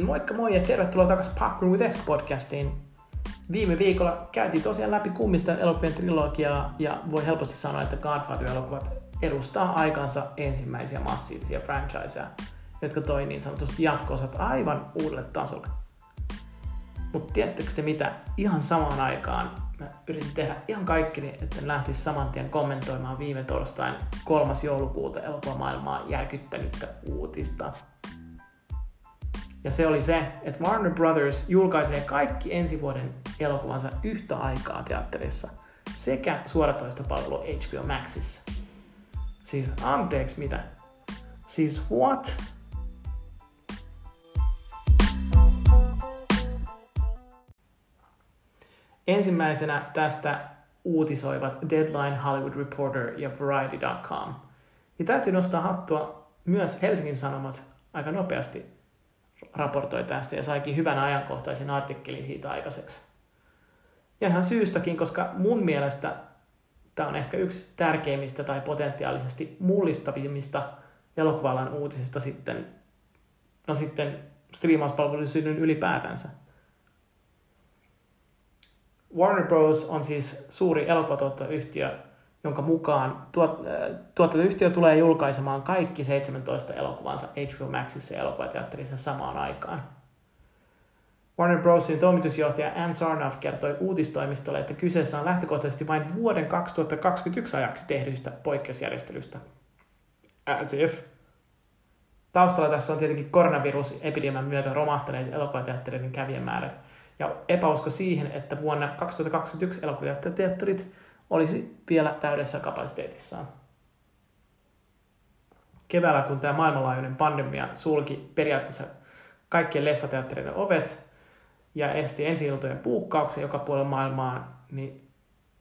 Moikka moi ja tervetuloa takaisin Parkour with Esk podcastiin. Viime viikolla käytiin tosiaan läpi kummista elokuvien trilogiaa ja voi helposti sanoa, että Godfather-elokuvat edustaa aikansa ensimmäisiä massiivisia franchiseja, jotka toi niin sanotusti jatko-osat aivan uudelle tasolle. Mutta tiedättekö te mitä? Ihan samaan aikaan mä yritin tehdä ihan kaikkeni, että en lähtisi saman tien kommentoimaan viime torstain 3. joulukuuta elokuvamaailmaa järkyttänyttä uutista. Ja se oli se, että Warner Brothers julkaisee kaikki ensi vuoden elokuvansa yhtä aikaa teatterissa sekä suoratoistopalvelu HBO Maxissa. Siis anteeksi mitä? Siis what? Ensimmäisenä tästä uutisoivat Deadline, Hollywood Reporter ja Variety.com. Ja täytyy nostaa hattua myös Helsingin Sanomat aika nopeasti raportoi tästä ja saikin hyvän ajankohtaisen artikkelin siitä aikaiseksi. Ja ihan syystäkin, koska mun mielestä tämä on ehkä yksi tärkeimmistä tai potentiaalisesti mullistavimmista elokuvalan uutisista sitten, no sitten striimauspalvelun synnyn ylipäätänsä. Warner Bros. on siis suuri elokuvatuottoyhtiö, jonka mukaan tuot, äh, tuotantoyhtiö tulee julkaisemaan kaikki 17 elokuvansa HBO Maxissa ja elokuvateatterissa samaan aikaan. Warner Brosin toimitusjohtaja Ann Sarnoff kertoi uutistoimistolle, että kyseessä on lähtökohtaisesti vain vuoden 2021 ajaksi tehdyistä poikkeusjärjestelystä. As if. Taustalla tässä on tietenkin koronavirusepidemian myötä romahtaneet elokuvateattereiden kävijämäärät ja epäusko siihen, että vuonna 2021 elokuvateatterit olisi vielä täydessä kapasiteetissaan. Keväällä, kun tämä maailmanlaajuinen pandemia sulki periaatteessa kaikkien leffateattereiden ovet ja esti ensi iltojen puukkauksen joka puolella maailmaa, niin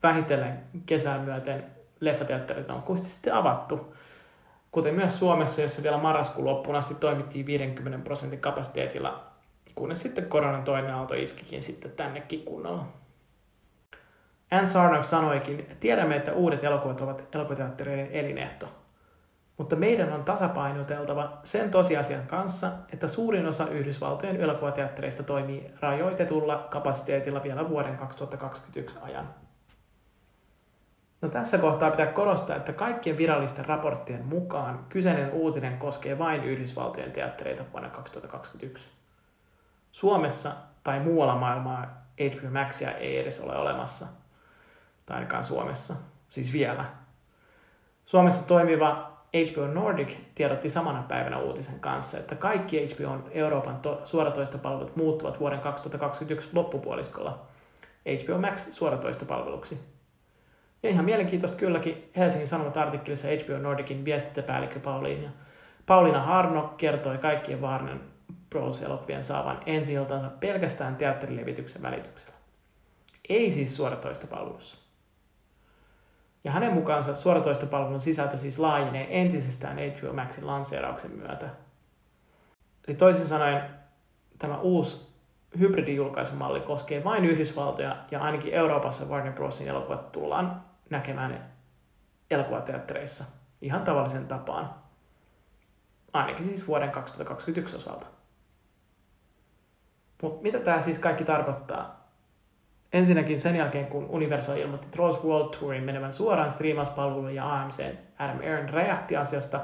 vähitellen kesän myöten leffateatterit on kuitenkin sitten avattu. Kuten myös Suomessa, jossa vielä marraskuun loppuun asti toimittiin 50 prosentin kapasiteetilla, kunnes sitten koronan toinen aalto iskikin sitten tännekin kunnolla. Ann Sarnoff sanoikin, tiedämme, että uudet elokuvat ovat elokuvateattereiden elinehto. Mutta meidän on tasapainoteltava sen tosiasian kanssa, että suurin osa Yhdysvaltojen elokuvateattereista toimii rajoitetulla kapasiteetilla vielä vuoden 2021 ajan. No tässä kohtaa pitää korostaa, että kaikkien virallisten raporttien mukaan kyseinen uutinen koskee vain Yhdysvaltojen teattereita vuonna 2021. Suomessa tai muualla maailmaa HBO Maxia ei edes ole olemassa – tai ainakaan Suomessa, siis vielä. Suomessa toimiva HBO Nordic tiedotti samana päivänä uutisen kanssa, että kaikki HBOn Euroopan to- suoratoistopalvelut muuttuvat vuoden 2021 loppupuoliskolla HBO Max suoratoistopalveluksi. Ja ihan mielenkiintoista kylläkin Helsingin Sanomat artikkelissa HBO Nordicin viestintäpäällikkö Pauliina, Pauliina Harno kertoi kaikkien Warner Bros-elokuvien saavan ensi pelkästään teatterilevityksen välityksellä. Ei siis suoratoistopalvelussa. Ja hänen mukaansa suoratoistopalvelun sisältö siis laajenee entisestään HBO Maxin lanseerauksen myötä. Eli toisin sanoen tämä uusi hybridijulkaisumalli koskee vain Yhdysvaltoja ja ainakin Euroopassa Warner Brosin elokuvat tullaan näkemään elokuvateattereissa ihan tavallisen tapaan. Ainakin siis vuoden 2021 osalta. Mutta mitä tämä siis kaikki tarkoittaa? Ensinnäkin sen jälkeen, kun Universal ilmoitti Trolls World Tourin menevän suoraan striimauspalveluun ja AMC Adam Aaron räjähti asiasta,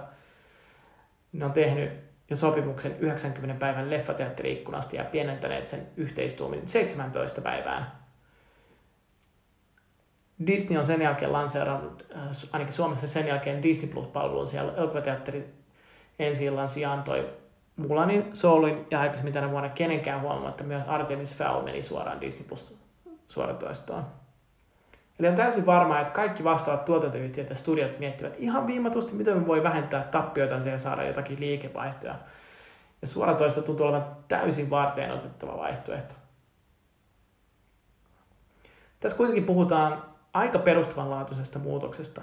ne on tehnyt jo sopimuksen 90 päivän leffateatteri-ikkunasta ja pienentäneet sen yhteistuumin 17 päivään. Disney on sen jälkeen lanseerannut, äh, ainakin Suomessa sen jälkeen Disney Plus-palvelun siellä elokuvateatteri ensi illan sijaan toi Mulanin, Soulin ja aikaisemmin tänä vuonna kenenkään huomaamatta myös Artemis Fowl meni suoraan Disney Plus suoratoistoon. Eli on täysin varmaa, että kaikki vastaavat tuotantoyhtiöt ja studiot miettivät ihan viimatusti, miten me voi vähentää tappioita ja saada jotakin liikevaihtoja. Ja suoratoisto tuntuu olevan täysin varteen otettava vaihtoehto. Tässä kuitenkin puhutaan aika perustavanlaatuisesta muutoksesta,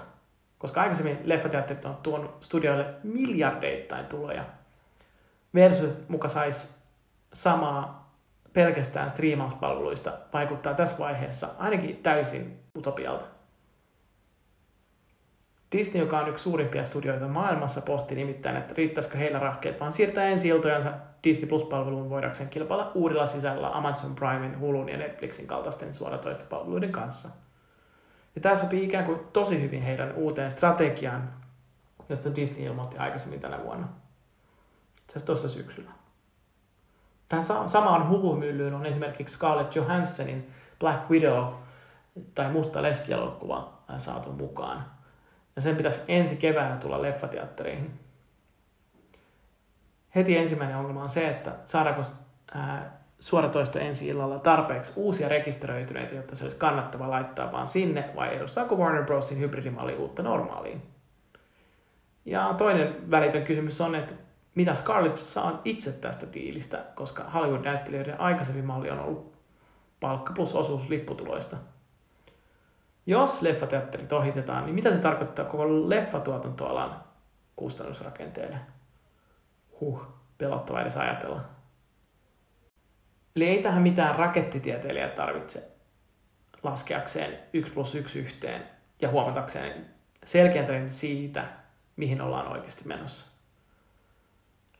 koska aikaisemmin leffateatterit on tuonut studioille miljardeittain tuloja, versus muka saisi samaa pelkästään striimauspalveluista vaikuttaa tässä vaiheessa ainakin täysin utopialta. Disney, joka on yksi suurimpia studioita maailmassa, pohti nimittäin, että riittäisikö heillä rahkeet vaan siirtää ensi iltojansa Disney Plus-palveluun voidakseen kilpailla uudella sisällä Amazon Primein, Hulun ja Netflixin kaltaisten suoratoistopalveluiden kanssa. Ja tämä sopii ikään kuin tosi hyvin heidän uuteen strategiaan, josta Disney ilmoitti aikaisemmin tänä vuonna. Se tuossa syksyllä. Tähän samaan huhumyllyyn on esimerkiksi Scarlett Johanssonin Black Widow tai Musta leskielokuva saatu mukaan. Ja sen pitäisi ensi keväänä tulla leffateatteriin. Heti ensimmäinen ongelma on se, että saadaanko ää, suoratoisto ensi illalla tarpeeksi uusia rekisteröityneitä, jotta se olisi kannattava laittaa vaan sinne, vai edustaako Warner Brosin hybridimalli uutta normaaliin? Ja toinen välitön kysymys on, että mitä Scarlett saa itse tästä tiilistä, koska Hollywood-näyttelijöiden aikaisemmin malli on ollut palkka plus osuus lipputuloista. Jos leffateatterit ohitetaan, niin mitä se tarkoittaa koko leffatuotantoalan kustannusrakenteelle? Huh, pelottava edes ajatella. Eli ei tähän mitään rakettitieteilijää tarvitse laskeakseen 1 plus 1 yhteen ja huomatakseen selkeän siitä, mihin ollaan oikeasti menossa.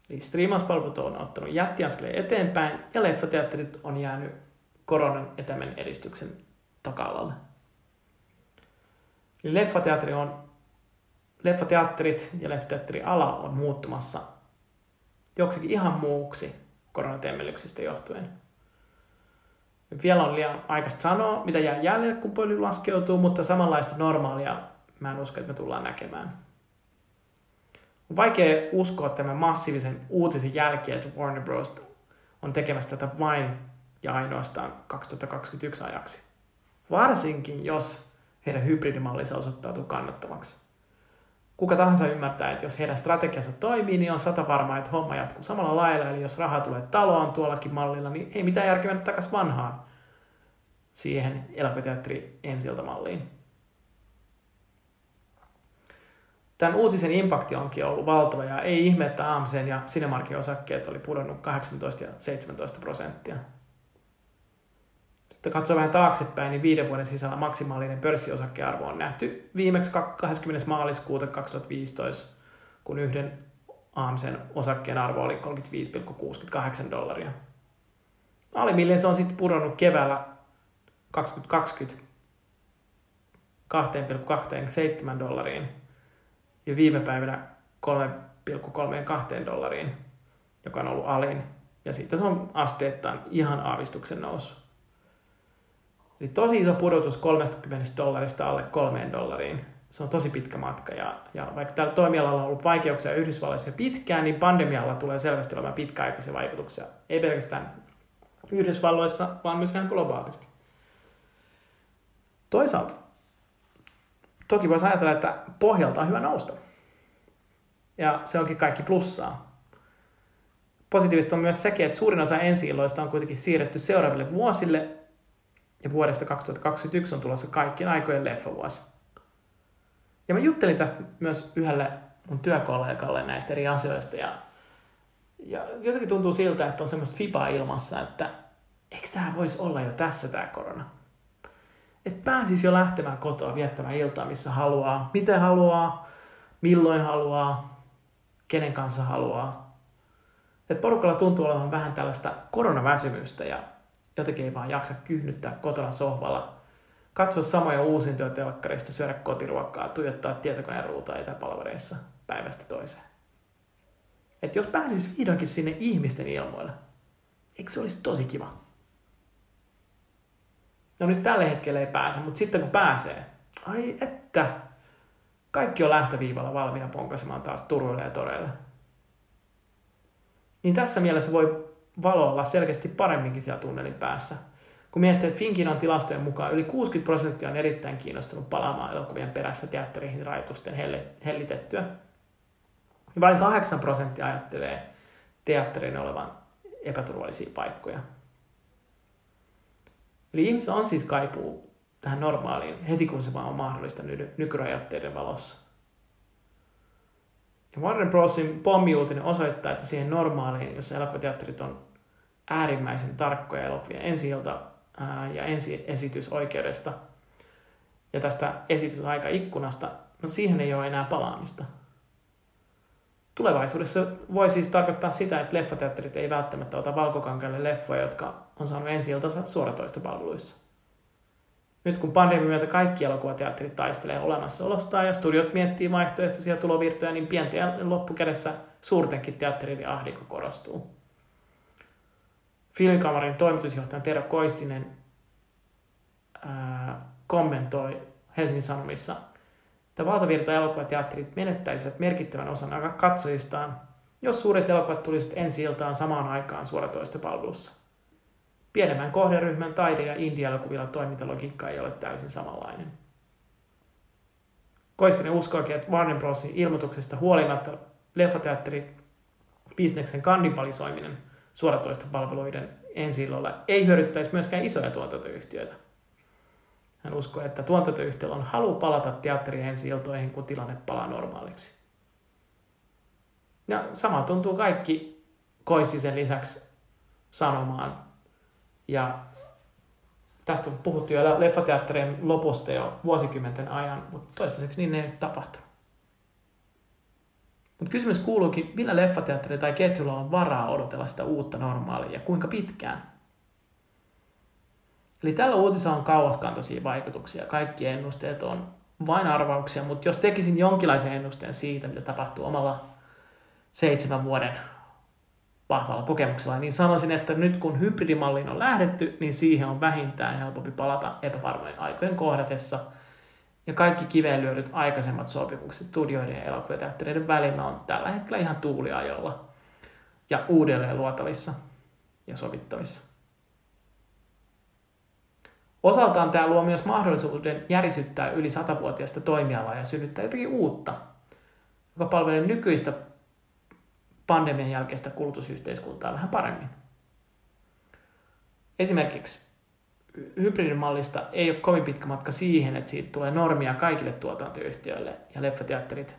Eli striimauspalvelut on ottanut jättiaskeleen eteenpäin ja leffateatterit on jäänyt koronan etämän edistyksen taka-alalle. Eli leffateatteri on, leffateatterit ja leffateatteriala on muuttumassa joksikin ihan muuksi koronatemmellyksistä johtuen. Vielä on liian aikaista sanoa, mitä jää jäljelle, kun pöly laskeutuu, mutta samanlaista normaalia mä en usko, että me tullaan näkemään. Vaikea uskoa tämän massiivisen uutisen jälkeen, että Warner Bros. on tekemässä tätä vain ja ainoastaan 2021 ajaksi. Varsinkin, jos heidän hybridimallinsa osoittautuu kannattavaksi. Kuka tahansa ymmärtää, että jos heidän strategiansa toimii, niin on sata varmaa, että homma jatkuu samalla lailla. Eli jos raha tulee taloon tuollakin mallilla, niin ei mitään järkeä mennä takaisin vanhaan siihen elokuvateatteri ensi Tämän uutisen impakti onkin ollut valtava ja ei ihme, että AMC ja Cinemarkin osakkeet oli pudonnut 18 ja 17 prosenttia. Sitten katsoo vähän taaksepäin, niin viiden vuoden sisällä maksimaalinen pörssiosakkearvo on nähty viimeksi 20. maaliskuuta 2015, kun yhden AMCn osakkeen arvo oli 35,68 dollaria. Alimmilleen se on sitten pudonnut keväällä 2020 2,27 dollariin ja viime päivänä 3,32 dollariin, joka on ollut alin. Ja sitten se on asteittain ihan aavistuksen nousu. Eli tosi iso pudotus 30 dollarista alle 3 dollariin. Se on tosi pitkä matka ja, ja vaikka tällä toimialalla on ollut vaikeuksia Yhdysvalloissa jo pitkään, niin pandemialla tulee selvästi olemaan pitkäaikaisia vaikutuksia. Ei pelkästään Yhdysvalloissa, vaan myös ihan globaalisti. Toisaalta toki voisi ajatella, että pohjalta on hyvä nousta. Ja se onkin kaikki plussaa. Positiivista on myös sekin, että suurin osa ensi on kuitenkin siirretty seuraaville vuosille, ja vuodesta 2021 on tulossa kaikkien aikojen leffavuosi. Ja mä juttelin tästä myös yhdelle mun työkollegalle näistä eri asioista, ja, ja jotenkin tuntuu siltä, että on semmoista fibaa ilmassa, että eikö tämä voisi olla jo tässä tämä korona? Että pääsisi jo lähtemään kotoa viettämään iltaa, missä haluaa, miten haluaa, milloin haluaa, kenen kanssa haluaa. Et porukalla tuntuu olevan vähän tällaista koronaväsymystä ja jotenkin ei vaan jaksa kyhnyttää kotona sohvalla, katsoa samoja uusintoja telkkarista, syödä kotiruokkaa, tuijottaa tietokoneen ruutaa etäpalvereissa päivästä toiseen. Et jos pääsisi vihdoinkin sinne ihmisten ilmoille, eikö se olisi tosi kiva? No nyt tällä hetkellä ei pääse, mutta sitten kun pääsee, ai että, kaikki on lähtöviivalla valmiina ponkasemaan taas Turuille ja Toreille. Niin tässä mielessä voi valo olla selkeästi paremminkin siellä tunnelin päässä. Kun miettii, että Finkinon tilastojen mukaan yli 60 prosenttia on erittäin kiinnostunut palaamaan elokuvien perässä teatteriin rajoitusten hellitettyä. Vain 8 prosenttia ajattelee teatterin olevan epäturvallisia paikkoja. Eli ihmisillä on siis kaipuu tähän normaaliin heti kun se vaan on mahdollista ny- nykyrajoitteiden valossa. Ja Warner Brosin pommiuutinen osoittaa, että siihen normaaliin, jossa elokuvateatterit on äärimmäisen tarkkoja elokuvia ensi ja ensi esitysoikeudesta ja tästä esitysaikaikkunasta no siihen ei ole enää palaamista. Tulevaisuudessa voi siis tarkoittaa sitä, että leffateatterit ei välttämättä ota valkokankaille leffoja, jotka on saanut ensi iltansa suoratoistopalveluissa. Nyt kun pandemian myötä kaikki elokuvateatterit taistelee olemassaolostaan ja studiot miettii vaihtoehtoisia tulovirtoja, niin pienten loppukädessä suurtenkin teatterin ahdinko korostuu. Filmikamarin toimitusjohtaja Tero Koistinen ää, kommentoi Helsingin Sanomissa, että valtavirta elokuvateatterit menettäisivät merkittävän osan katsojistaan, jos suuret elokuvat tulisivat ensi iltaan samaan aikaan suoratoistopalvelussa. Pienemmän kohderyhmän taide- ja indie-elokuvilla toimintalogiikka ei ole täysin samanlainen. Koistinen uskoakin, että Warner Brosin ilmoituksesta huolimatta leffateatteri bisneksen kannibalisoiminen suoratoistopalveluiden ensi ei hyödyttäisi myöskään isoja tuotantoyhtiöitä. Hän uskoo, että tuotantoyhtiöllä on halu palata teatteri ensi iltoihin, kun tilanne palaa normaaliksi. Ja sama tuntuu kaikki Koissisen lisäksi sanomaan. Ja tästä on puhuttu jo leffateatterien lopusta jo vuosikymmenten ajan, mutta toistaiseksi niin ei tapahtunut. Mutta kysymys kuuluukin, millä leffateatteri tai ketjulla on varaa odotella sitä uutta normaalia ja kuinka pitkään? Eli tällä uutisella on kauaskantoisia vaikutuksia. Kaikki ennusteet on vain arvauksia, mutta jos tekisin jonkinlaisen ennusteen siitä, mitä tapahtuu omalla seitsemän vuoden vahvalla kokemuksella, niin sanoisin, että nyt kun hybridimalliin on lähdetty, niin siihen on vähintään helpompi palata epävarmojen aikojen kohdatessa. Ja kaikki kiveen lyödyt aikaisemmat sopimukset studioiden ja elokuvateattereiden välillä on tällä hetkellä ihan tuuliajolla ja uudelleen luotavissa ja sovittavissa. Osaltaan tämä luo myös mahdollisuuden järisyttää yli satavuotiaista toimialaa ja synnyttää jotakin uutta, joka palvelee nykyistä pandemian jälkeistä kulutusyhteiskuntaa vähän paremmin. Esimerkiksi hybridimallista ei ole kovin pitkä matka siihen, että siitä tulee normia kaikille tuotantoyhtiöille ja leffateatterit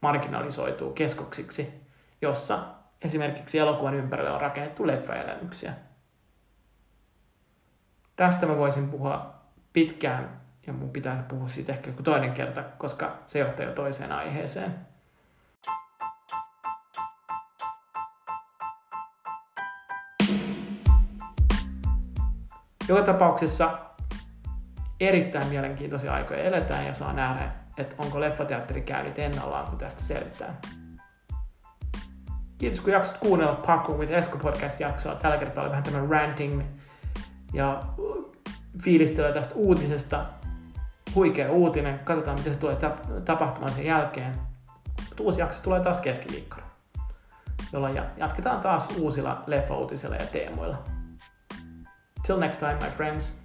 marginalisoituu keskuksiksi, jossa esimerkiksi elokuvan ympärille on rakennettu leffaelämyksiä – tästä mä voisin puhua pitkään ja mun pitää puhua siitä ehkä joku toinen kerta, koska se johtaa jo toiseen aiheeseen. Joka tapauksessa erittäin mielenkiintoisia aikoja eletään ja saa nähdä, että onko leffateatteri käynyt ennallaan, kun tästä selvitään. Kiitos kun jaksot kuunnella Paco with Esko podcast jaksoa. Tällä kertaa oli vähän tämmöinen ranting ja fiilistelyä tästä uutisesta. Huikea uutinen, katsotaan miten se tulee tapahtumaan sen jälkeen. uusi jakso tulee taas keskiviikkona, jolloin jatketaan taas uusilla leffa-uutisilla ja teemoilla. Till next time, my friends.